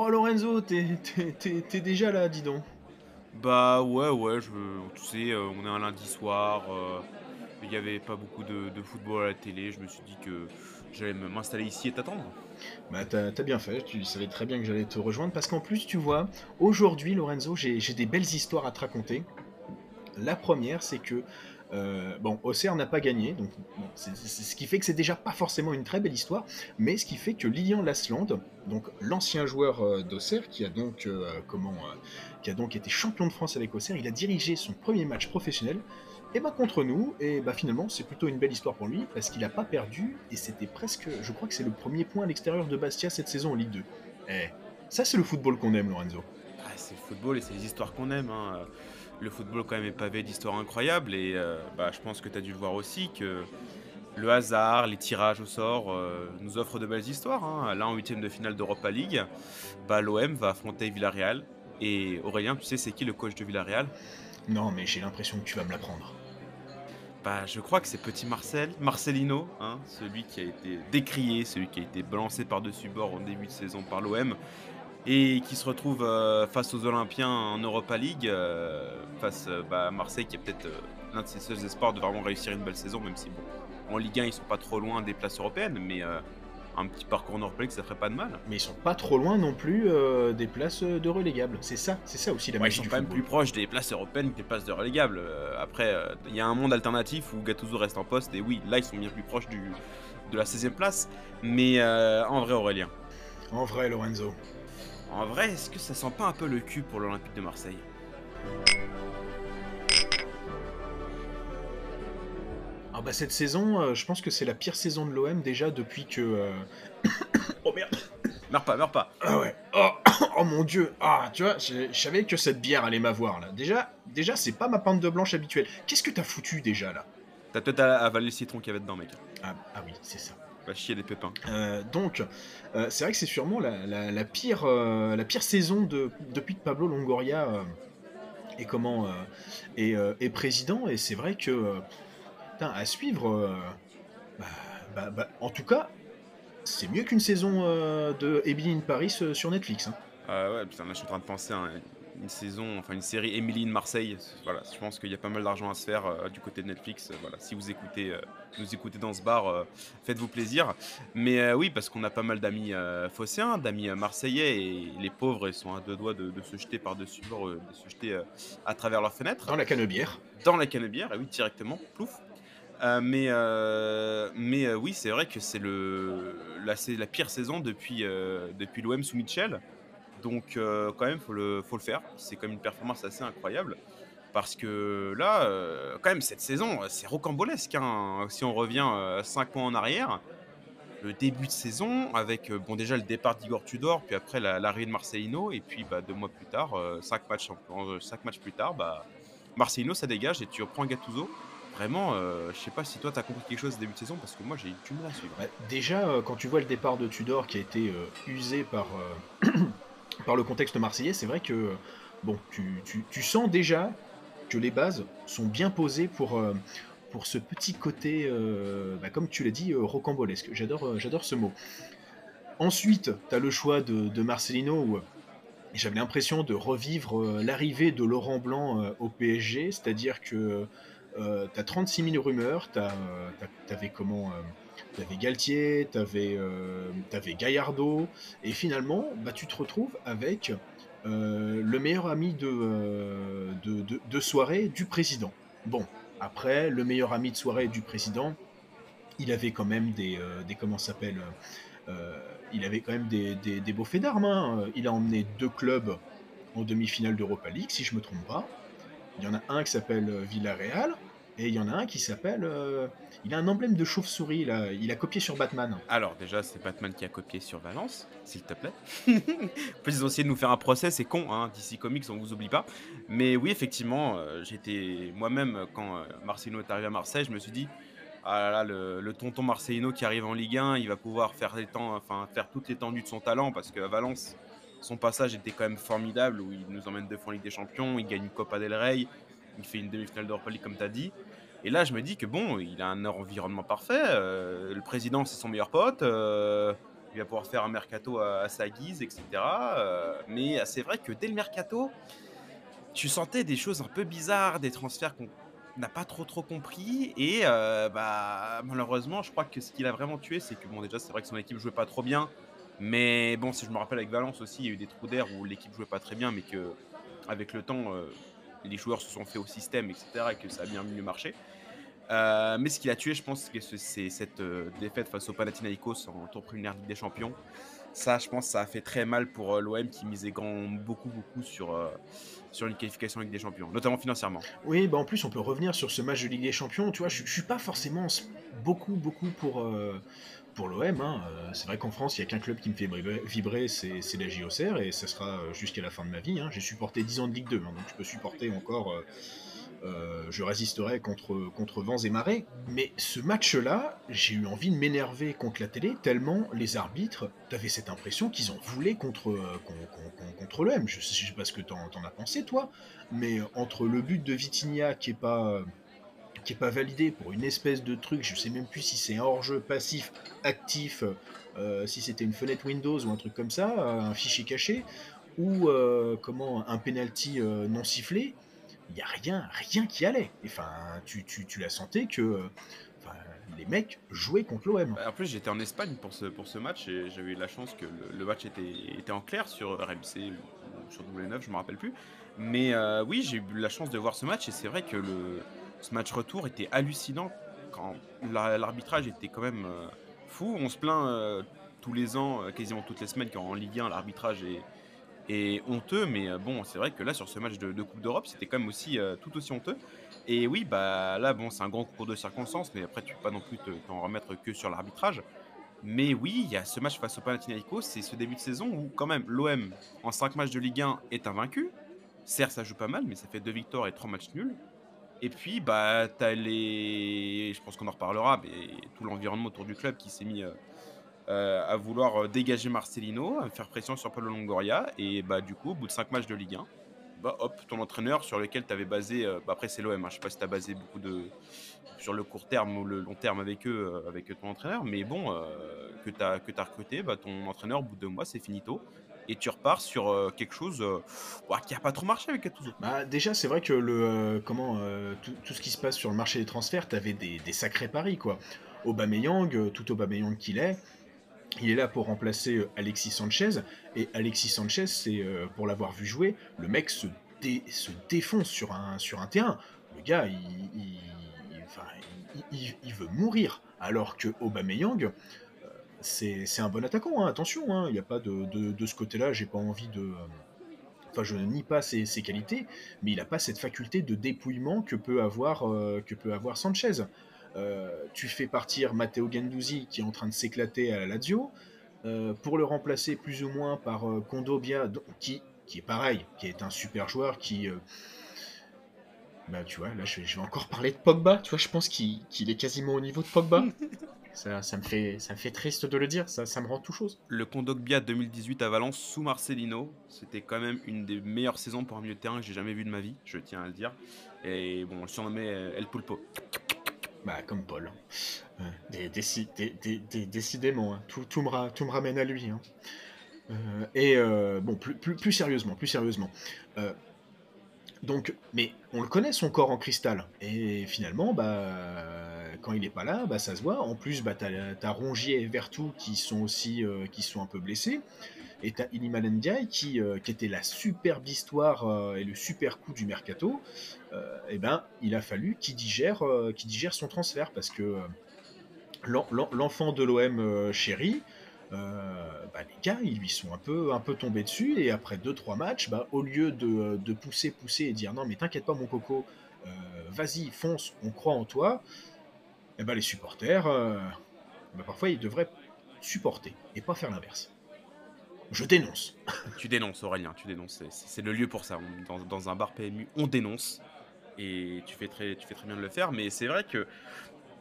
Oh Lorenzo, t'es déjà là, dis donc. Bah ouais, ouais, je, tu sais, euh, on est un lundi soir, euh, il n'y avait pas beaucoup de, football à la télé, je me suis dit que j'allais m'installer ici et t'attendre. Bah t'as bien fait, tu savais très bien que j'allais te rejoindre, parce qu'en plus, tu vois, aujourd'hui Lorenzo, j'ai des belles histoires à te raconter. La première, c'est que euh, bon, Auxerre n'a pas gagné, donc c'est ce qui fait que c'est déjà pas forcément une très belle histoire, mais ce qui fait que Lilian Lasland, donc l'ancien joueur euh, d'Auxerre, qui a donc euh, comment, qui a donc été champion de France avec Auxerre, il a dirigé son premier match professionnel, et bah contre nous, et bah finalement c'est plutôt une belle histoire pour lui parce qu'il a pas perdu et c'était presque, je crois que c'est le premier point à l'extérieur de Bastia cette saison en Ligue 2. Eh, ça c'est le football qu'on aime, Lorenzo. Ah, c'est le football et c'est les histoires qu'on aime. Hein le football quand même est pavé d'histoires incroyables et euh, bah, je pense que tu as dû le voir aussi que le hasard, les tirages au sort euh, nous offrent de belles histoires. Hein. Là en huitième de finale d'Europa League, bah, l'OM va affronter Villarreal et Aurélien, tu sais c'est qui le coach de Villarreal? Non mais j'ai l'impression que tu vas me l'apprendre. Bah, je crois que c'est Petit Marcel, Marcelino, hein, celui qui a été décrié, celui qui a été balancé par-dessus bord en début de saison par l'OM et qui se retrouve euh, face aux Olympiens en Europa League, euh, face euh, bah, à Marseille qui est peut-être l'un de ses seuls espoirs de vraiment réussir une belle saison, même si bon, en Ligue 1 ils sont pas trop loin des places européennes, mais un petit parcours en Europa League ça ferait pas de mal. Mais ils sont pas trop loin non plus des places de relégables, c'est ça, c'est ça aussi la ouais, Ils sont quand même plus proches des places européennes que des places de relégables. après, il y a un monde alternatif où Gattuso reste en poste et oui, là ils sont bien plus proches du, de la 16e place, mais en vrai Aurélien. En vrai Lorenzo, en vrai, est-ce que ça sent pas un peu le cul pour l'Olympique de Marseille? Ah bah cette saison, euh, je pense que c'est la pire saison de l'OM déjà depuis que... Euh, oh merde. Meurs pas, meurs pas. Ah ouais. Oh, oh, mon dieu. Ah, tu vois, je, savais que cette bière allait m'avoir là. Déjà, déjà c'est pas ma pinte de blanche habituelle. Qu'est-ce que t'as foutu déjà là? T'as peut-être avalé le citron qu'il y avait dedans, mec. Ah, ah oui, c'est ça chier des pépins. Euh, donc, euh, c'est vrai que c'est sûrement la, pire, euh, la pire saison de, depuis que Pablo Longoria est, comment, est, président. Et c'est vrai que, à suivre, bah, bah, bah, en tout cas, c'est mieux qu'une saison de Emily in Paris sur Netflix. Hein. Ah ouais, putain, là je suis en train de penser à une saison, enfin une série Emily in Marseille. Voilà, je pense qu'il y a pas mal d'argent à se faire euh, du côté de Netflix. voilà, si vous écoutez, euh, nous écoutez dans ce bar, euh, faites-vous plaisir. Mais oui, parce qu'on a pas mal d'amis phocéens, d'amis marseillais, et les pauvres, ils sont à deux doigts de, se jeter par-dessus bord, de se jeter à travers leurs fenêtres. Dans la canebière. Dans la canebière, et oui, directement, plouf. mais mais oui, c'est vrai que c'est le la, la pire saison depuis, depuis l'OM sous Mitchell. Donc euh, quand même, faut le, faut le faire. C'est quand même une performance assez incroyable. Parce que là, euh, quand même, cette saison, c'est rocambolesque. Hein. Si on revient 5 euh, mois en arrière, le début de saison, avec bon déjà le départ d'Igor Tudor, puis après l'arrivée de Marcelino, et puis bah, deux mois plus tard, 5 matchs, cinq matchs plus tard, bah, Marcelino ça dégage et tu reprends Gattuso. Vraiment, je sais pas si toi tu as compris quelque chose au début de saison parce que moi j'ai du mal à suivre. Bah, déjà, quand tu vois le départ de Tudor qui a été usé par par le contexte marseillais, c'est vrai que bon, tu, sens déjà que les bases sont bien posées pour, euh, pour ce petit côté, euh, bah, comme tu l'as dit, euh, rocambolesque. J'adore, j'adore ce mot. Ensuite, tu as le choix de, Marcelino où j'avais l'impression de revivre l'arrivée de Laurent Blanc au PSG, c'est-à-dire que tu as 36 000 rumeurs, tu avais comment T'avais Galtier, t'avais euh, avais Gaillardo, et finalement, bah, tu te retrouves avec euh, le meilleur ami euh, de, de, soirée du président. Bon, après, le meilleur ami de soirée du président, il avait quand même des, des comment s'appelle il avait quand même des, des, beaux faits d'armes. Hein. Il a emmené deux clubs en demi-finale d'Europa League, si je me trompe pas. Il y en a un qui s'appelle Villarreal, et il y en a un qui s'appelle. Euh, il a un emblème de chauve-souris, là. Il a copié sur Batman. Alors, déjà, c'est Batman qui a copié sur Valence, s'il te plaît. Peut-être essayer de nous faire un procès, c'est con, hein. DC Comics, on vous oublie pas. Mais oui, effectivement, euh, j'étais. Moi-même, quand euh, Marcelino est arrivé à Marseille, je me suis dit. Ah là là, le, tonton Marcelino qui arrive en Ligue 1, il va pouvoir faire, les enfin, faire toute l'étendue de son talent parce qu'à Valence, son passage était quand même formidable où il nous emmène deux fois en Ligue des Champions, il gagne une Copa del Rey, il fait une demi-finale d'Europa League comme tu as dit. Et là, je me dis que bon, il a un environnement parfait. Euh, le président, c'est son meilleur pote. Euh, il va pouvoir faire un mercato à, sa guise, etc. mais c'est vrai que dès le mercato, tu sentais des choses un peu bizarres, des transferts qu'on n'a pas trop trop compris. Et bah, malheureusement, je crois que ce qu'il a vraiment tué, c'est que bon, déjà, c'est vrai que son équipe jouait pas trop bien. Mais bon, si je me rappelle avec Valence aussi, il y a eu des trous d'air où l'équipe jouait pas très bien, mais que avec le temps, les joueurs se sont fait au système, etc., et que ça a bien mieux marché. Euh, mais ce qui l'a tué, je pense, c'est cette euh, défaite face au Panathinaikos en tour préliminaire Ligue des Champions. Ça, je pense, ça a fait très mal pour euh, l'OM qui misait grand, beaucoup, beaucoup sur, sur une qualification Ligue des Champions, notamment financièrement. Oui, bah en plus, on peut revenir sur ce match de Ligue des Champions. Tu vois, je, ne suis pas forcément beaucoup, beaucoup pour, pour l'OM. Hein. C'est vrai qu'en France, il n'y a qu'un club qui me fait vibrer, c'est la JOCR, et ça sera jusqu'à la fin de ma vie. Hein. J'ai supporté 10 ans de Ligue 2, hein, donc je peux supporter encore euh, je résisterai contre, vents et marées. Mais ce match-là, j'ai eu envie de m'énerver contre la télé, tellement les arbitres, t'avais cette impression qu'ils en voulaient contre, euh, contre, l'OM. Je, sais pas ce que t'en, en as pensé, toi, mais entre le but de Vitinha qui est pas qui est pas validé pour une espèce de truc, je sais même plus si c'est hors-jeu passif, actif, euh, si c'était une fenêtre Windows ou un truc comme ça, un fichier caché, ou comment un penalty non sifflé, il n'y a rien, rien qui allait. Enfin, tu, tu, tu la sentais que les mecs jouaient contre l'OM. Bah, en plus, j'étais en Espagne pour ce, pour ce match et j'avais eu la chance que le, match était, était en clair sur RMC sur W9, je me rappelle plus. Mais euh, oui, j'ai eu la chance de voir ce match et c'est vrai que le, ce match retour était hallucinant quand l'arbitrage était quand même euh, fou. On se plaint euh, tous les ans, quasiment toutes les semaines, quand en Ligue 1 l'arbitrage est, honteux, mais euh, bon, c'est vrai que là, sur ce match de, Coupe d'Europe, c'était quand même aussi euh, tout aussi honteux. Et oui, bah là, bon, c'est un grand concours de circonstances, mais après, tu peux pas non plus t'en remettre que sur l'arbitrage. Mais oui, il y a ce match face au Panathinaikos, c'est ce début de saison où, quand même, l'OM, en 5 matchs de Ligue 1, est invaincu. Certes, ça joue pas mal, mais ça fait 2 victoires et 3 matchs nuls. Et puis, bah, t'as les. Je pense qu'on en reparlera, mais tout l'environnement autour du club qui s'est mis. Euh, euh, à vouloir euh, dégager Marcelino, à faire pression sur Paulo Longoria. Et bah, du coup, au bout de 5 matchs de Ligue 1, bah, hop, ton entraîneur sur lequel tu avais basé, bah, après c'est l'OM, hein, je sais pas si tu as basé beaucoup de sur le court terme ou le long terme avec eux, avec ton entraîneur, mais bon, que tu as, que as recruté, bah, ton entraîneur, au bout de deux mois, c'est finito. Et tu repars sur quelque chose qui n'a pas trop marché avec Gattuso. Bah, déjà, c'est vrai que le, comment, tout, ce qui se passe sur le marché des transferts, tu avais des, sacrés paris. quoi. Aubameyang, tout Aubameyang qu'il est, il est là pour remplacer euh, Alexis Sanchez, et Alexis Sanchez, c'est euh, pour l'avoir vu jouer, le mec se, se défonce sur un, sur un terrain. Le gars, il, il, veut mourir, alors que Aubameyang, euh, c'est un bon attaquant, hein, attention, hein. il n'y a pas de, de, ce côté-là, j'ai pas envie de... Enfin, je ne nie pas ses, ses qualités, mais il n'a pas cette faculté de dépouillement que peut avoir, que peut avoir Sanchez. Euh, tu fais partir Matteo Gendouzi qui est en train de s'éclater à la Lazio, euh, pour le remplacer plus ou moins par euh, Kondobia, qui, qui est pareil, qui est un super joueur, qui... bah tu vois, là je vais, encore parler de Pogba, tu vois, je pense qu'il est quasiment au niveau de Pogba. Ça, ça, me fait, ça me fait triste de le dire, ça, ça me rend tout chose. Le Kondogbia 2018 à Valence sous Marcelino, c'était quand même une des meilleures saisons pour un milieu de terrain que j'ai jamais vu de ma vie, je tiens à le dire. Et bon, on le surnommait El Pulpo. Bah, comme Paul. décidément, hein. tout, tout, me tout, me ramène à lui. Hein. Euh, et euh, bon, plus, plus, sérieusement, plus sérieusement. Euh, donc, mais on le connaît son corps en cristal. Et finalement, bah, quand il n'est pas là, bah, ça se voit. En plus, bah, t'as, as Rongier et Vertou qui sont aussi qui sont un peu blessés. Et Iliman Ndiaye qui, qui était la superbe histoire et le super coup du mercato, euh, eh ben, il a fallu qu'il digère, euh, digère son transfert parce que euh, l'enfant de l'OM chéri, bah, les gars, ils lui sont un peu, un peu tombés dessus. Et après 2-3 matchs, bah, au lieu de, pousser, pousser et dire non, mais t'inquiète pas, mon coco, vas-y, fonce, on croit en toi, et eh ben, les supporters, bah, parfois, ils devraient supporter et pas faire l'inverse. Je dénonce. tu dénonces, Aurélien, tu dénonces. C'est le lieu pour ça. Dans, dans, un bar PMU, on dénonce et tu fais très, tu fais très bien de le faire. Mais c'est vrai que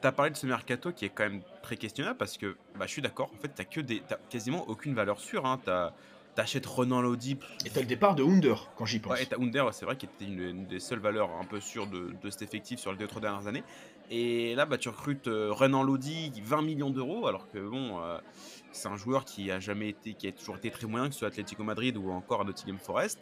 tu as parlé de ce mercato qui est quand même très questionnable parce que bah, je suis d'accord, en fait, tu des, quasiment aucune valeur sûre. Hein. Tu as, T'achètes Renan Lodi. Et t'as le départ de Under, quand j'y pense. Ouais, et t'as Under, c'est vrai, qu'il était une, des seules valeurs un peu sûres de, de cet effectif sur les deux trois dernières années. Et là, bah, tu recrutes euh, Renan Lodi, 20 millions d'euros, alors que bon, euh, c'est un joueur qui a jamais été, qui a toujours été très moyen, que ce soit Atlético Madrid ou encore à Nottingham Forest.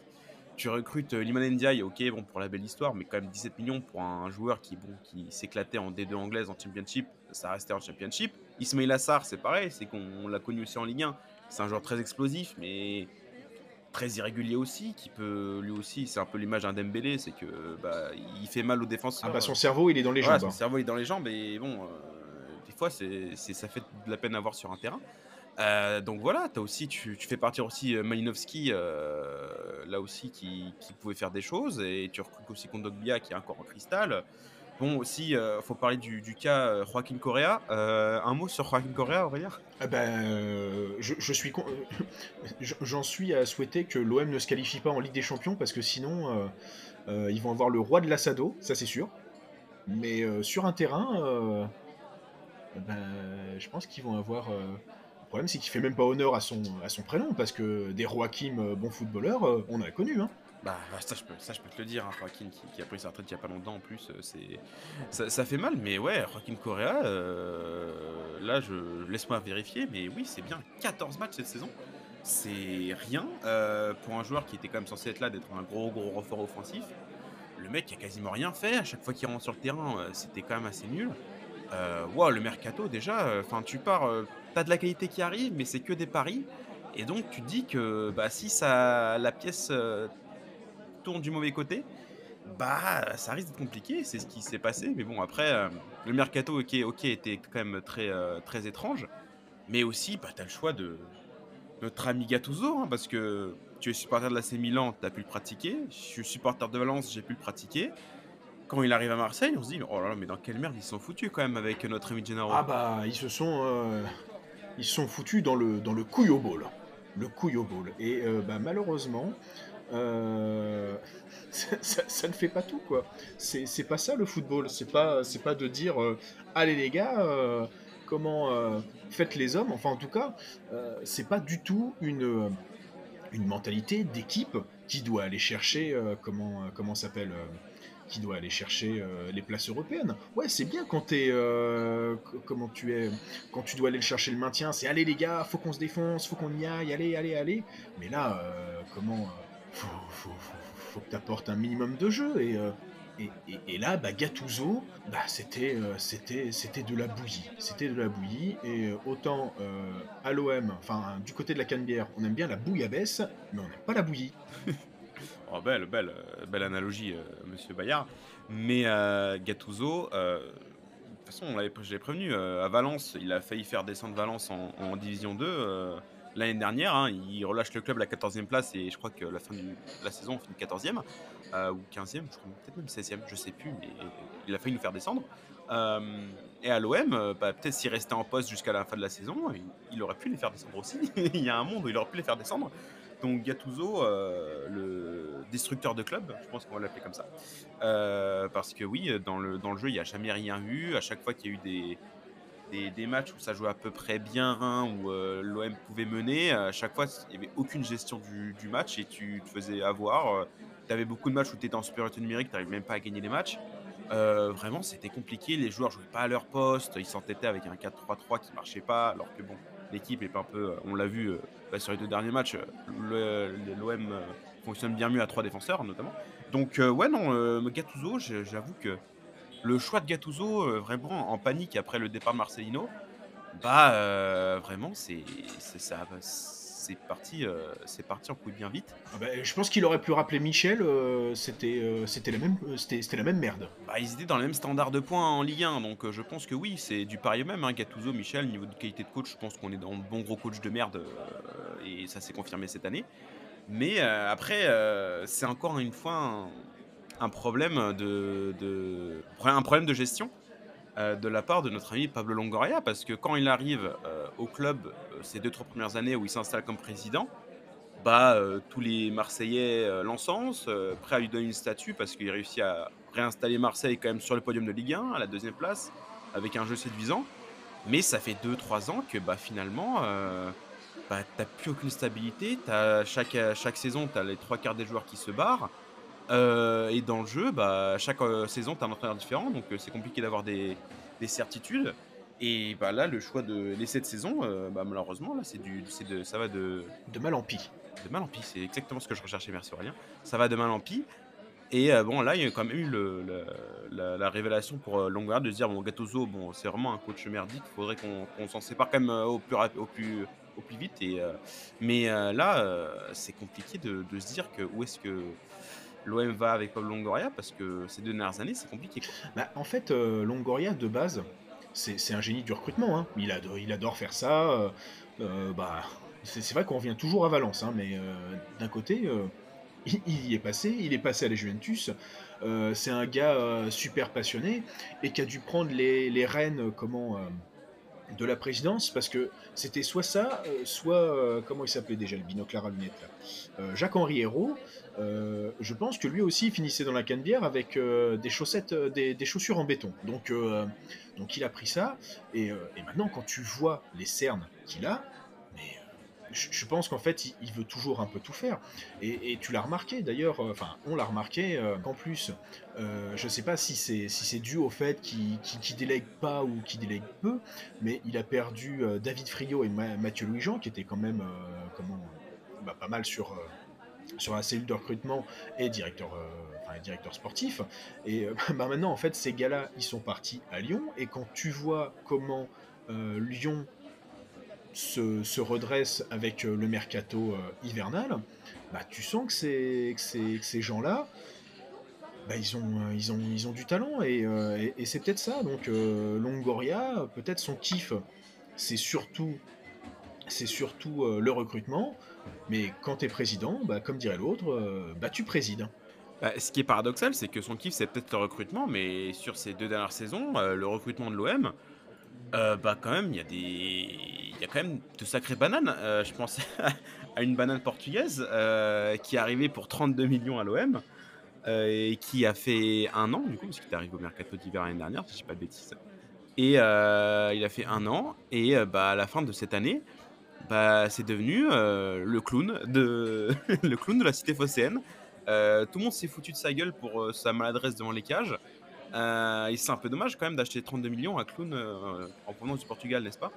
Tu recrutes euh, Liman Ndiaye, ok, bon, pour la belle histoire, mais quand même 17 millions pour un joueur qui, bon, qui s'éclatait en D2 anglaise, en Championship, ça restait en Championship. Ismail Assar, c'est pareil, c'est qu'on l'a connu aussi en Ligue 1. C'est un joueur très explosif, mais très irrégulier aussi, qui peut lui aussi, c'est un peu l'image d'un Dembélé, c'est que bah, il fait mal aux défenseurs. Ah bah son cerveau il est dans les jambes. Son hein. cerveau il est dans les jambes et bon, euh, des fois c'est, ça fait de la peine à voir sur un terrain. Euh, donc voilà, as aussi, tu, tu, fais partir aussi euh, Malinowski, là aussi, qui, qui, pouvait faire des choses, et tu recrutes aussi Kondogbia qui est encore en cristal. Bon, aussi, il euh, faut parler du, cas euh, Joaquin Correa. Euh, un mot sur Joaquin Correa, Aurélien? Ah ben, je, suis J'en suis à souhaiter que l'OM ne se qualifie pas en Ligue des Champions parce que sinon, ils vont avoir le roi de l'assado, ça c'est sûr. Mais sur un terrain, ben, je pense qu'ils vont avoir. Le problème, c'est qu'il fait même pas honneur à son, à son prénom parce que des Joachim bons footballeurs, on a connu. Hein. Bah, ça je, peux, ça, je peux te le dire, hein, qui, a pris sa retraite il n'y a pas longtemps en plus, euh, c'est ça, fait mal, mais ouais, Joaquin Correa, euh, là, je laisse-moi vérifier, mais oui, c'est bien 14 matchs cette saison. C'est rien euh, pour un joueur qui était quand même censé être là, d'être un gros, gros renfort offensif. Le mec a quasiment rien fait, à chaque fois qu'il rentre sur le terrain, c'était quand même assez nul. wow, le mercato déjà, enfin, tu pars, t'as de la qualité qui arrive, mais c'est que des paris. Et donc tu dis que bah, si ça, la pièce tourne du mauvais côté, bah ça risque d'être compliqué, c'est ce qui s'est passé. Mais bon, après, euh, le mercato ok, ok était quand même très, euh, très étrange. Mais aussi, bah, tu as le choix de notre ami Gattuso, hein, parce que tu es supporter de la C Milan, tu as pu le pratiquer. Je suis supporter de Valence, j'ai pu le pratiquer. Quand il arrive à Marseille, on se dit, oh là là, mais dans quelle merde ils sont foutus quand même avec notre ami Gennaro. Ah bah, ils se sont, euh, ils sont foutus dans le, dans le couille ball. Le couille ball. Et bah, malheureusement, euh, ça, ne fait pas tout quoi. C'est pas ça le football. C'est pas pas de dire euh, allez les gars euh, comment faites les hommes. Enfin en tout cas c'est pas du tout une une mentalité d'équipe qui doit aller chercher comment comment s'appelle qui doit aller chercher les places européennes. Ouais, c'est bien quand t'es comment tu es quand tu dois aller chercher le maintien, c'est allez les gars, faut qu'on se défonce, faut qu'on y aille, allez, allez, allez. Mais là, comment faut, faut, que tu apportes un minimum de jeu. Et, euh, et, là, bah, Gattuso, bah, c'était, euh, c'était, c'était de la bouillie. C'était de la bouillie. Et euh, autant à l'OM, enfin du côté de la Canebière, on aime bien la bouillabaisse, mais on n'aime pas la bouillie. oh, belle, belle, belle analogie, monsieur Bayard. Mais Gattuso, de toute façon, on je l'ai prévenu, à Valence, il a failli faire descendre Valence en, en Division 2 l'année dernière. Hein, il relâche le club à la 14e place et je crois que la fin de la saison, on finit 14e euh, ou 15e, je crois peut-être même 16e, je sais plus, mais il a failli nous faire descendre. Euh, et à l'OM, euh, bah, peut-être s'il restait en poste jusqu'à la fin de la saison, il, aurait pu les faire descendre aussi. il y a un monde où il aurait pu les faire descendre. Donc Gattuso, le destructeur de club, je pense qu'on va l'appeler comme ça. parce que oui, dans le, dans le jeu, il n'y a jamais rien eu. À chaque fois qu'il y a eu des, des, matchs où ça jouait à peu près bien, où euh, l'OM pouvait mener, à chaque fois, il n'y avait aucune gestion du, match et tu te faisais avoir. Euh, tu avais beaucoup de matchs où tu étais en supériorité numérique, tu n'arrivais même pas à gagner les matchs. Euh, vraiment, c'était compliqué. Les joueurs jouaient pas à leur poste. Ils s'entêtaient avec un 4-3-3 qui marchait pas. Alors que bon, l'équipe est un peu. On l'a vu bah, sur les deux derniers matchs. L'OM fonctionne bien mieux à trois défenseurs, notamment. Donc, ouais, non, Gattuso, j'avoue que le choix de Gattuso, euh, vraiment en panique après le départ de Marcelino, bah euh, vraiment c'est ça c'est parti euh, c'est parti en couille bien vite. Ah bah, je pense qu'il aurait pu rappeler Michel, c'était c'était la même c'était la même merde. Bah, ils étaient dans le même standard de points en Ligue 1 donc je pense que oui, c'est du pari même hein, Gattuso, Michel, niveau de qualité de coach, je pense qu'on est dans le bon gros coach de merde et ça s'est confirmé cette année. Mais après c'est encore une fois un problème de, un problème de gestion euh, de la part de notre ami Pablo Longoria, parce que quand il arrive euh, au club euh, ces deux trois premières années où il s'installe comme président, bah tous les Marseillais l'encensent, prêt à lui donner une statue parce qu'il réussit à réinstaller Marseille quand même sur le podium de Ligue 1 à la deuxième place avec un jeu séduisant. Mais ça fait 2-3 ans que bah, finalement bah, t'as plus aucune stabilité. As chaque, chaque saison, tu as les trois quarts des joueurs qui se barrent. Euh, et dans le jeu, bah, chaque euh, saison, tu as un entraîneur différent, donc euh, c'est compliqué d'avoir des, des, certitudes. Et bah, là, le choix de l'essai de saison, bah, malheureusement, là, c'est du, de, ça va de... De mal en pis. De mal en pis, c'est exactement ce que je recherchais, merci Aurélien. Ça va de mal en pis. Et bon, là, il y a quand même eu le, la, révélation pour Longoria de se dire bon, Gattuso, bon, c'est vraiment un coach merdique, il faudrait qu'on s'en sépare quand même au plus, au plus, au plus vite. Et, mais là, c'est compliqué de, de, se dire que où est-ce que l'OM va avec Pablo Longoria parce que ces deux dernières années, c'est compliqué. Bah, en fait, euh, Longoria, de base, c'est un génie du recrutement. Hein. Il, adore, il adore faire ça. Euh, euh, bah, c'est vrai qu'on revient toujours à Valence, hein, mais d'un côté, il, y est passé. Il est passé à la Juventus. c'est un gars super passionné et qui a dû prendre les, les rênes comment, de la présidence parce que c'était soit ça, soit comment il s'appelait déjà le binocle à lunettes Jacques-Henri Hérault euh, je pense que lui aussi finissait dans la canne-bière avec euh, des chaussettes, euh, des, chaussures en béton. Donc, donc il a pris ça. Et, maintenant, quand tu vois les cernes qu'il a, je, pense qu'en fait, il, veut toujours un peu tout faire. Et, tu l'as remarqué d'ailleurs, enfin, on l'a remarqué qu'en plus, je ne sais pas si c'est si dû au fait qu'il qu délègue pas ou qu'il délègue peu, mais il a perdu David Friot et Mathieu Louis-Jean, qui étaient quand même comment, bah, pas mal sur sur la cellule de recrutement et directeur, euh, directeur sportif. Et euh, bah maintenant, en fait, ces gars-là, ils sont partis à Lyon. Et quand tu vois comment euh, Lyon se, redresse avec le mercato hivernal, bah, tu sens que, c'est, que, ces gens-là, bah, ils, ont, ils, ont, ils ont du talent. Et, c'est peut-être ça. Donc, Longoria, peut-être son kiff, c'est surtout, c'est surtout le recrutement. Mais quand tu es président, bah, comme dirait l'autre, euh, bah, tu présides. Bah, ce qui est paradoxal, c'est que son kiff, c'est peut-être le recrutement, mais sur ces deux dernières saisons, euh, le recrutement de l'OM, euh, bah quand même, il y a des, y a quand même de sacrées bananes. je pense à une banane portugaise qui est arrivée pour 32 millions à l'OM et qui a fait un an du coup, parce qu'il est arrivé au mercato d'hiver l'année dernière, si je dis pas de bêtises. Et il a fait un an et bah à la fin de cette année, bah, c'est devenu euh, le clown de le clown de la cité phocéenne. Euh, tout le monde s'est foutu de sa gueule pour euh, sa maladresse devant les cages. et c'est un peu dommage quand même d'acheter 32 millions à clown en provenance du Portugal, n'est-ce pas?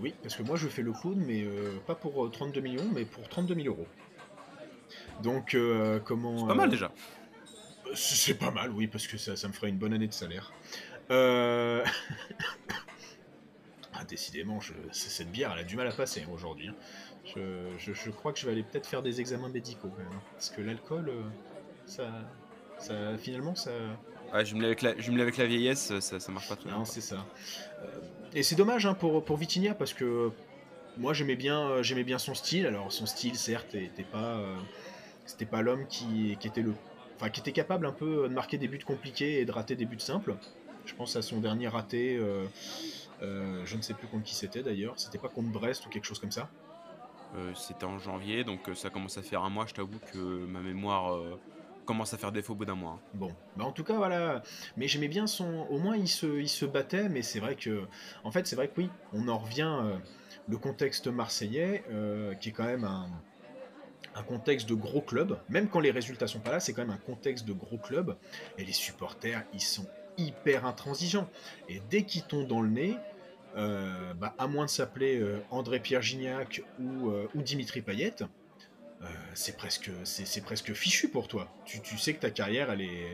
Oui, parce que moi je fais le clown, mais pas pour 32 millions, mais pour 32 000 euros. Donc comment C'est pas mal déjà. C'est pas mal, oui, parce que ça, ça me ferait une bonne année de salaire. Ah, décidément, cette bière, elle a du mal à passer hein, aujourd'hui. Hein. Je, crois que je vais aller peut-être faire des examens médicaux quand même, hein. parce que l'alcool, euh, ça, ça, finalement, ça. Ouais, je me avec la, je avec la vieillesse, ça, ça marche pas trop. Non, c'est ça. Euh, et c'est dommage pour, pour Vitinia, parce que moi j'aimais bien, j'aimais bien son style. Alors son style, certes, n'était pas, euh, c'était pas l'homme qui, qui était le, enfin qui était capable un peu de marquer des buts compliqués et de rater des buts simples. Je pense à son dernier raté. Euh, je ne sais plus contre qui c'était d'ailleurs. C'était pas contre Brest ou quelque chose comme ça euh, C'était en janvier, donc euh, ça commence à faire un mois. Je t'avoue que ma mémoire commence à faire défaut au bout d'un mois. Hein. Bon, bah en tout cas voilà. Mais j'aimais bien son. Au moins il se, il se battait, mais c'est vrai que, en fait, c'est vrai que oui, on en revient. le contexte marseillais, qui est quand même un, un contexte de gros club, même quand les résultats sont pas là, c'est quand même un contexte de gros club. Et les supporters, ils sont hyper intransigeant. Et dès qu'ils tombent dans le nez, euh, bah, à moins de s'appeler euh, André-Pierre Gignac ou, euh, ou, Dimitri Payet, c'est presque, c'est, presque fichu pour toi. Tu, tu, sais que ta carrière, elle est,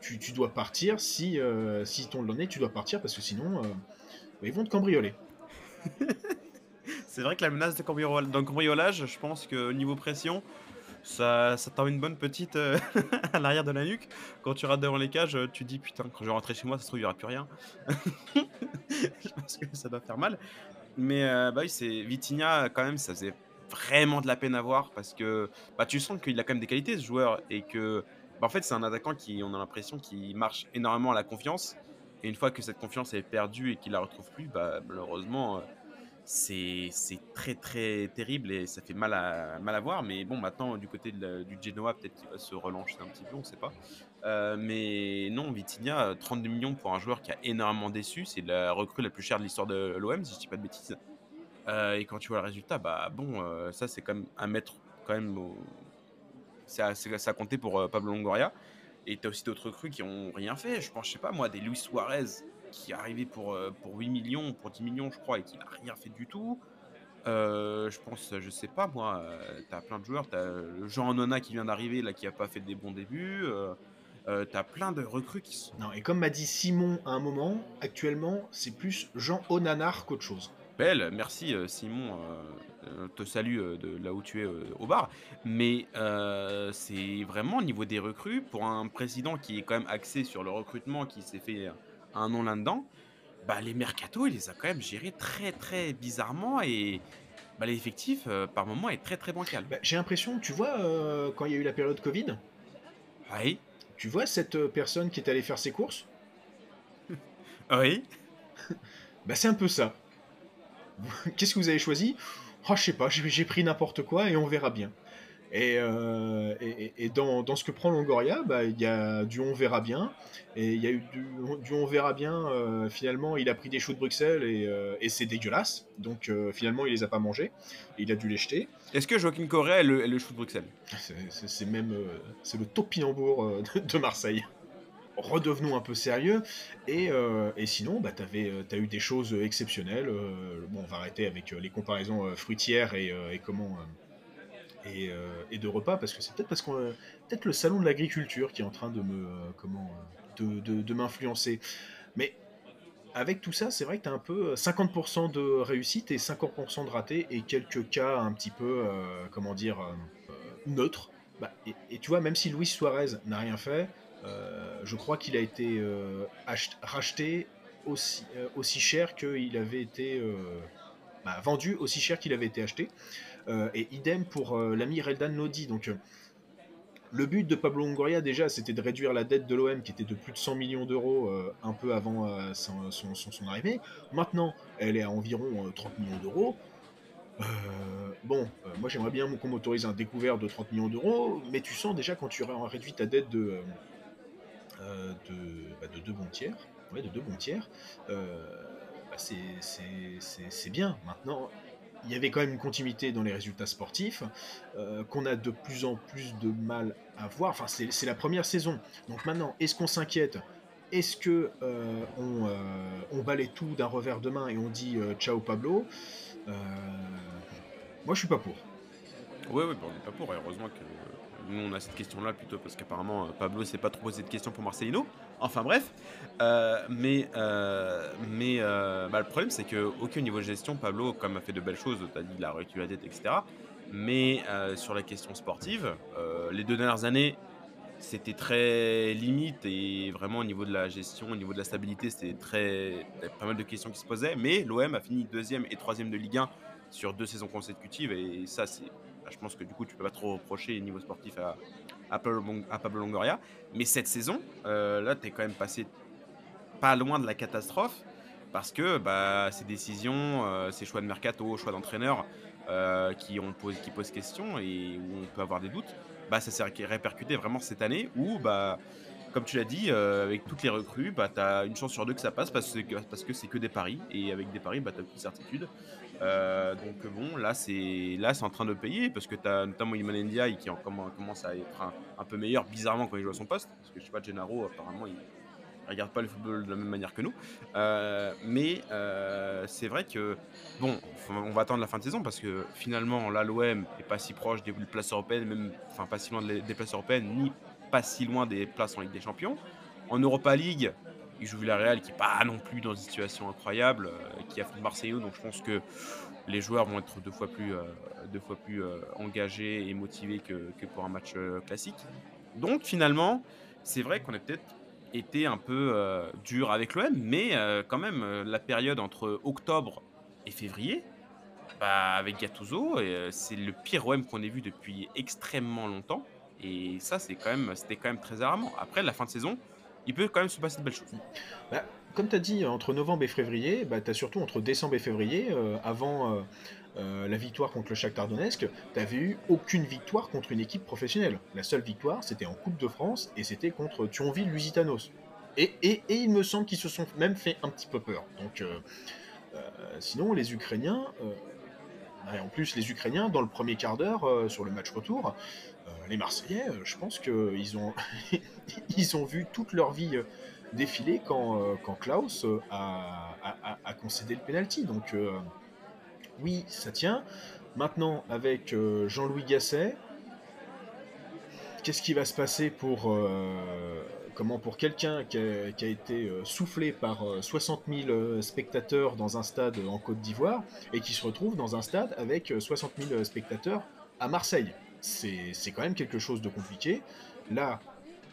tu, tu, dois partir. Si, si dans le nez, tu dois partir parce que sinon, bah, ils vont te cambrioler. c'est vrai que la menace de cambriolage, je pense qu'au niveau pression, ça, ça une bonne petite euh, à l'arrière de la nuque. Quand tu rates devant les cages, tu dis putain, quand je vais rentrer chez moi, ça se trouve, il n'y aura plus rien. je pense que ça doit faire mal. Mais euh, bah oui, c'est Vitinha, quand même, ça faisait vraiment de la peine à voir parce que bah, tu sens qu'il a quand même des qualités ce joueur et que bah, en fait, c'est un attaquant qui, on a l'impression qu'il marche énormément à la confiance. Et une fois que cette confiance est perdue et qu'il la retrouve plus, bah, malheureusement, euh, c'est très très terrible et ça fait mal à, mal à voir. Mais bon, maintenant, du côté du Genoa, peut-être qu'il va se relancer un petit peu, on sait pas. Euh, mais non, Vitinha, 32 millions pour un joueur qui a énormément déçu. C'est la recrue la plus chère de l'histoire de l'OM, si je dis pas de bêtises. Et quand tu vois le résultat, bah bon, ça c'est quand même un mettre quand même ça, a compté pour Pablo Longoria. Et tu as aussi d'autres recrues qui ont rien fait. Je pense, je sais pas moi, des Luis Suarez qui est arrivé pour, pour 8 millions, pour 10 millions, je crois, et qui n'a rien fait du tout. Euh, je pense, je sais pas moi, tu as plein de joueurs. Tu as Jean Nona qui vient d'arriver, là, qui a pas fait des bons débuts. Euh, euh, tu as plein de recrues qui sont. Non, et comme m'a dit Simon à un moment, actuellement, c'est plus Jean Onanar qu'autre chose. Belle, merci Simon. te salue de là où tu es au bar. Mais c'est vraiment au niveau des recrues, pour un président qui est quand même axé sur le recrutement, qui s'est fait un nom là-dedans, bah, les mercato, il les a quand même gérés très très bizarrement et bah, l'effectif euh, par moment est très très bancal. Bah, J'ai l'impression, tu vois, euh, quand il y a eu la période Covid, oui. tu vois cette euh, personne qui est allée faire ses courses? Oui. bah, c'est un peu ça. Qu'est-ce que vous avez choisi? Oh, je sais pas, j'ai pris n'importe quoi et on verra bien. Euh, et, et, dans, dans, ce que prend Longoria, bah, il y a du on verra bien. Et il y a eu du, du on verra bien. Euh, finalement, il a pris des choux de Bruxelles et, euh, et c'est dégueulasse. Donc finalement, il les a pas mangés. Il a dû les jeter. Est-ce que Joaquin Correa est le, le chou de Bruxelles? C'est même c'est le topinambour de, de Marseille redevenons un peu sérieux. Et, et sinon, bah, tu as eu des choses exceptionnelles. bon, on va arrêter avec les comparaisons fruitières et, et comment euh, et, de repas, parce que c'est peut-être parce qu'on peut-être le salon de l'agriculture qui est en train de me euh, comment de, de, m'influencer. Mais avec tout ça, c'est vrai que tu as un peu 50% de réussite et 50% de raté et quelques cas un petit peu, euh, comment dire, neutres. Bah, et, tu vois, même si Luis Suarez n'a rien fait, je crois qu'il a été racheté aussi, aussi cher qu'il avait été bah, vendu aussi cher qu'il avait été acheté. Euh, et idem pour euh, l'ami Reldan Lodi. Donc, euh, le but de Pablo Longoria, déjà, c'était de réduire la dette de l'OM, qui était de plus de 100 millions d'euros un peu avant son, arrivée. Maintenant, elle est à environ 30 millions d'euros. bon, moi j'aimerais bien qu'on m'autorise un découvert de 30 millions d'euros, mais tu sens déjà quand tu réduis ta dette de, de, bah, de, deux bons tiers, ouais, de deux bons tiers, bah, c'est bien. Maintenant, il y avait quand même une continuité dans les résultats sportifs, euh, qu'on a de plus en plus de mal à voir. Enfin, c'est la première saison. Donc maintenant, est-ce qu'on s'inquiète? Est-ce que euh, on, euh, on, balaye tout d'un revers de main et on dit ciao Pablo? Moi, je suis pas pour. Oui, oui, bah, on n'est pas pour. heureusement que nous, on a cette question-là plutôt parce qu'apparemment, Pablo s'est pas trop posé de questions pour Marcelino. Enfin bref, euh, mais, euh, mais euh, bah, le problème c'est qu'au niveau de gestion, Pablo, comme a fait de belles choses, tu as dit il a réduit la dette, etc. Mais sur la question sportive, les deux dernières années, c'était très limite et vraiment au niveau de la gestion, au niveau de la stabilité, c'était très pas mal de questions qui se posaient. Mais l'OM a fini deuxième et troisième de Ligue 1 sur deux saisons consécutives et ça, c'est, je pense que du coup, tu peux pas trop reprocher au niveau sportif à, Pablo, Longoria. Mais cette saison, euh, là, tu es quand même passé pas loin de la catastrophe parce que bah, ces décisions, euh, ces choix de mercato, choix d'entraîneur euh, qui, ont qui posent question et où on peut avoir des doutes, bah, ça s'est répercuté vraiment cette année où, bah, comme tu l'as dit, avec toutes les recrues, bah, tu as une chance sur deux que ça passe parce que c'est que des paris et avec des paris, bah, tu as une certitude. Euh, donc bon, là c'est en train de payer parce que tu as notamment Iman Ndiaye qui en, commence à être un, peu meilleur bizarrement quand il joue à son poste parce que je sais pas Gennaro apparemment il regarde pas le football de la même manière que nous. Euh, mais euh, c'est vrai que bon, on va attendre la fin de saison parce que finalement là l'OM est pas si proche des places européennes, même enfin pas si loin des places européennes ni pas si loin des places en Ligue des Champions. En Europa League, il joue Villarreal qui n'est pas non plus dans une situation incroyable, euh, qui affronte Marseille. Donc je pense que les joueurs vont être deux fois plus, euh, deux fois plus euh, engagés et motivés que, pour un match classique. Donc finalement, c'est vrai qu'on a peut-être été un peu dur avec l'OM, mais quand même, la période entre octobre et février, bah, avec Gattuso, c'est le pire OM qu'on ait vu depuis extrêmement longtemps. Et ça, c'était quand même très alarmant. Après, la fin de saison, il peut quand même se passer de belles choses. Bah, comme tu as dit, entre novembre et février, bah, tu as surtout entre décembre et février, euh, avant euh, euh, la victoire contre le Shakhtar Donetsk, tu n'avais eu aucune victoire contre une équipe professionnelle. La seule victoire, c'était en Coupe de France et c'était contre Thionville-Lusitanos. Et, il me semble qu'ils se sont même fait un petit peu peur. Donc, sinon, les Ukrainiens, en plus, les Ukrainiens, dans le premier quart d'heure, sur le match retour, les Marseillais, euh, je pense qu'ils ont, ils ont vu toute leur vie défiler quand, Klaus a, concédé le penalty. Donc, oui, ça tient. Maintenant, avec Jean-Louis Gasset, qu'est-ce qui va se passer pour comment pour quelqu'un qui, a été euh, soufflé par 60 euh, 000 euh, spectateurs dans un stade en Côte d'Ivoire et qui se retrouve dans un stade avec 60 000 spectateurs à Marseille? C'est quand même quelque chose de compliqué. Là,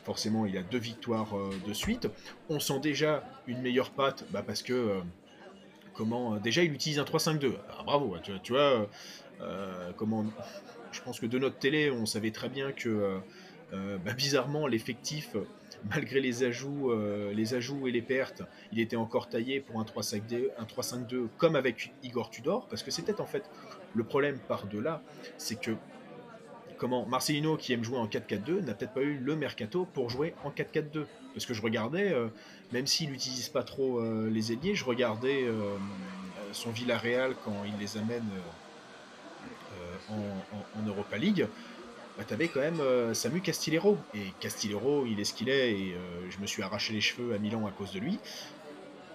forcément, il a deux victoires de suite. On sent déjà une meilleure patte bah parce que comment déjà il utilise un 3-5-2. Ah, bravo, tu, vois, comment je pense que de notre télé, on savait très bien que bah, bizarrement l'effectif malgré les ajouts, euh, les ajouts et les pertes, il était encore taillé pour un 3-5-2, un 3-5-2 comme avec Igor Tudor, parce que c'était en fait le problème par delà, c'est que comment Marcelino qui aime jouer en 4-4-2 n'a peut-être pas eu le mercato pour jouer en 4-4-2 parce que je regardais euh, même s'il n'utilise pas trop euh, les ailiers je regardais son Villarreal quand il les amène en, Europa League bah, t'avais quand même euh, Samu Castillero. Et Castillero, il est ce qu'il est, et euh, je me suis arraché les cheveux à Milan à cause de lui.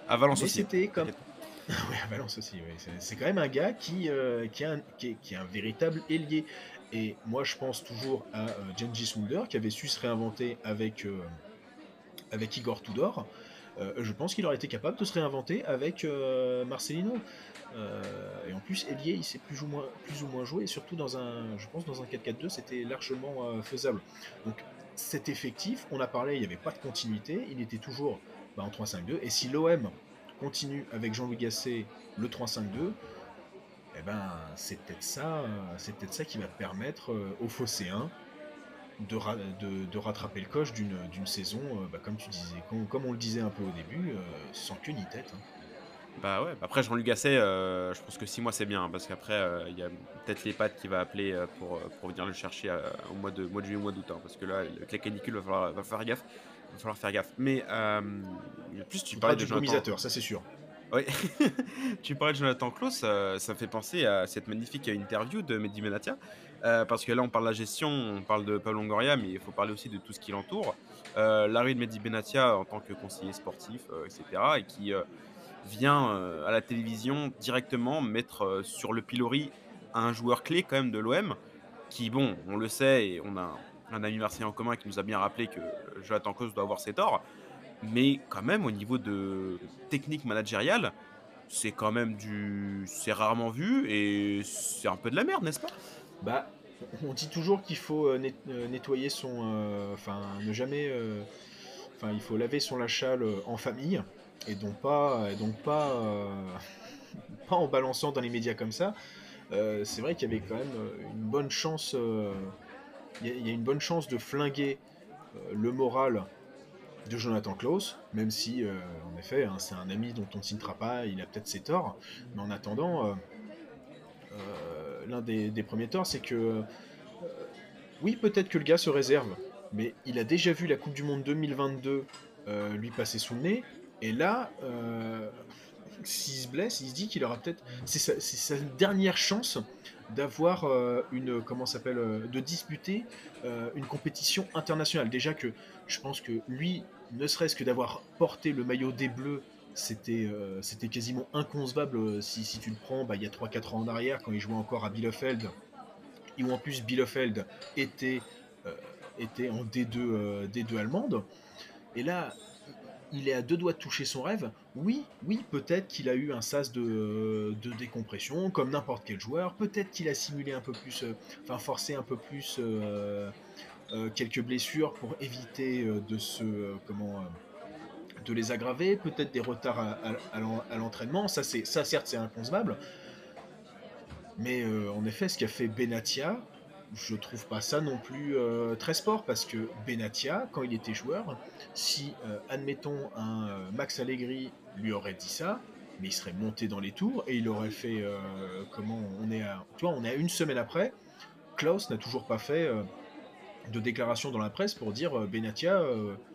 À Valence aussi. C'était comme. oui, à Valence aussi, oui. C'est quand même un gars qui, euh, qui, un, qui, est, un véritable ailier. Et moi, je pense toujours à Genji Mulder, qui avait su se réinventer avec, avec Igor Tudor. je pense qu'il aurait été capable de se réinventer avec Marcelino. Euh, et en plus, Elie, il sait plus ou moins, plus ou moins jouer, et surtout dans un, je pense dans un 4-4-2, c'était largement euh, faisable. Donc cet effectif, on a parlé, il n'y avait pas de continuité, il était toujours bah, en 3-5-2, et si l'OM continue avec Jean-Louis Gasset le 3-5-2, eh ben, c'est peut-être ça, c'est peut-être ça qui va permettre euh, aux Phocéens de, de, de, rattraper le coche d'une saison, bah, comme tu disais, comme, on le disait un peu au début, sans queue ni tête. Hein. Bah ouais, après Jean-Luc Gasset, euh, je pense que 6 mois c'est bien, parce qu'après euh, il y a peut-être les pattes qui va appeler euh, pour, pour venir le chercher au mois de, mois de juillet, au mois d'août, hein, parce que là, avec la canicule, va falloir, va faire gaffe. Va falloir faire gaffe. Mais plus tu parlais de Jonathan... ça c'est sûr. Oui, tu parlais de Jonathan Klaus, ça me fait penser à cette magnifique interview de Mehdi Benatia, parce que là on parle de la gestion, on parle de Pablo Longoria, mais il faut parler aussi de tout ce qui l'entoure. L'arrivée de Mehdi Benatia en tant que conseiller sportif, etc., et qui vient euh, à la télévision directement mettre euh, sur le pilori un joueur clé quand même de l'OM, qui, bon, on le sait, et on a un ami marseillais en commun qui nous a bien rappelé que Jonathan Klaus doit avoir ses torts, mais quand même au niveau de technique managériale, c'est quand même du... c'est rarement vu, et c'est un peu de la merde, n'est-ce pas? Bah, on dit toujours qu'il faut euh, nettoyer son... Enfin, ne jamais... Enfin, il faut laver son lachal en famille et donc pas, donc pas, euh, pas en balançant dans les médias comme ça. Euh, c'est vrai qu'il y avait quand même euh, une bonne chance. Il y, a une bonne chance de flinguer le moral de Jonathan Klaus, même si, en effet, hein, c'est un ami dont on ne citera pas, il a peut-être ses torts, mais en attendant, l'un des, des, premiers torts, c'est que, oui, peut-être que le gars se réserve, mais il a déjà vu la Coupe du Monde 2022 lui passer sous le nez, et là, euh, s'il se blesse, il se dit qu'il aura peut-être. C'est sa, dernière chance d'avoir euh, une. Comment s'appelle euh, De disputer une compétition internationale. Déjà que je pense que lui, ne serait-ce que d'avoir porté le maillot des Bleus, c'était c'était quasiment inconcevable si, si, tu le prends bah, il y a 3-4 ans en arrière, quand il jouait encore à Bielefeld, et où en plus Bielefeld était, était en D2, D2 allemande. Et là, il est à deux doigts de toucher son rêve. Oui, oui, peut-être qu'il a eu un sas de, décompression, comme n'importe quel joueur. Peut-être qu'il a simulé un peu plus, euh, enfin forcé un peu plus euh, euh, quelques blessures pour éviter de les aggraver. Peut-être des retards à, l'entraînement. Ça, ça, certes, c'est inconcevable. Mais en effet, ce qu'a fait Benatia, je trouve pas ça non plus euh, très sport parce que Benatia, quand il était joueur, si euh, admettons un euh, Max Allegri lui aurait dit ça, mais il serait monté dans les tours et il aurait fait comment on est à, tu vois, on est à une semaine après, Klaus n'a toujours pas fait de déclaration dans la presse pour dire Benatia,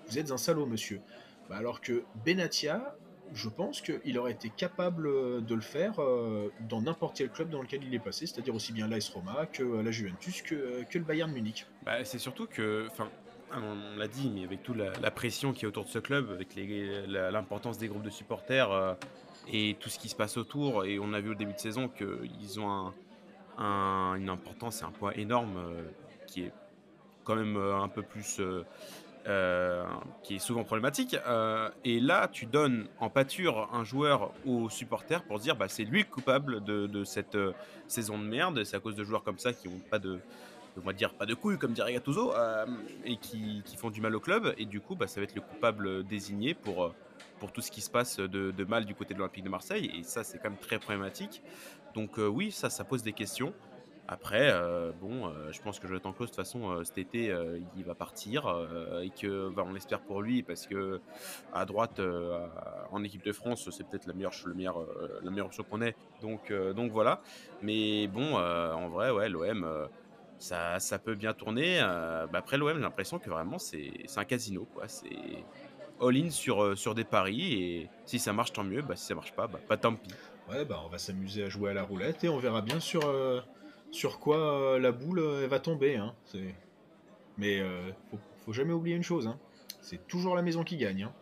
vous êtes un salaud, monsieur. Bah, alors que Benatia, je pense qu'il aurait été capable euh, de le faire euh, dans n'importe quel club dans lequel il est passé, c'est-à-dire aussi bien l'AS Roma que euh, la Juventus que, le Bayern Munich. Bah, c'est surtout que, enfin, on l'a dit, mais avec toute la, pression qui est autour de ce club, avec l'importance des groupes de supporters et tout ce qui se passe autour, et on a vu au début de saison qu'ils ont une importance et un poids énorme qui est quand même un peu plus euh, qui est souvent problématique. Euh, et là, tu donnes en pâture un joueur aux supporters pour dire bah, c'est lui le coupable de, cette euh, saison de merde. C'est à cause de joueurs comme ça qui ont pas de, on dire pas de couilles comme dirait Gattuso et qui, font du mal au club. Et du coup, bah, ça va être le coupable désigné pour pour tout ce qui se passe de, de mal du côté de l'Olympique de Marseille. Et ça, c'est quand même très problématique. Donc oui, ça, ça pose des questions. Après, euh, bon, euh, je pense que Jonathan Klaus, de toute façon, euh, cet été, il va partir et que, bah, on l'espère pour lui, parce que à droite, en équipe de France, c'est peut-être la meilleure, le la meilleure option qu'on ait. Donc, donc voilà. Mais bon, en vrai, ouais, l'OM, ça, ça peut bien tourner. Bah, après, l'OM, j'ai l'impression que vraiment, c'est un casino. C'est all-in sur, sur des paris et si ça marche, tant mieux. Bah, si ça marche pas, bah, pas tant pis. Ouais, bah, on va s'amuser à jouer à la roulette et on verra bien sur sur quoi euh, la boule euh, va tomber. Hein. Mais euh, faut, jamais oublier une chose, hein. c'est toujours la maison qui gagne. Hein.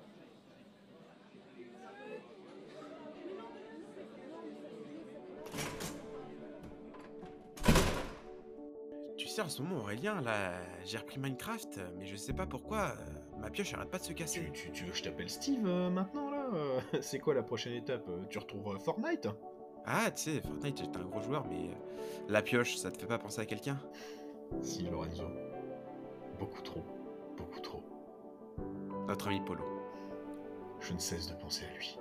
Tu sais, en ce moment, Aurélien, là, j'ai repris Minecraft, mais je sais pas pourquoi, ma pioche arrête pas de se casser. Tu, veux que je t'appelle Steve maintenant, là C'est quoi la prochaine étape Tu retrouves Fortnite ah, tu sais, Fortnite, j'étais un gros joueur, mais euh, la pioche, ça te fait pas penser à quelqu'un? Si, Lorenzo. Beaucoup trop. Beaucoup trop. Notre ami Polo. Je ne cesse de penser à lui.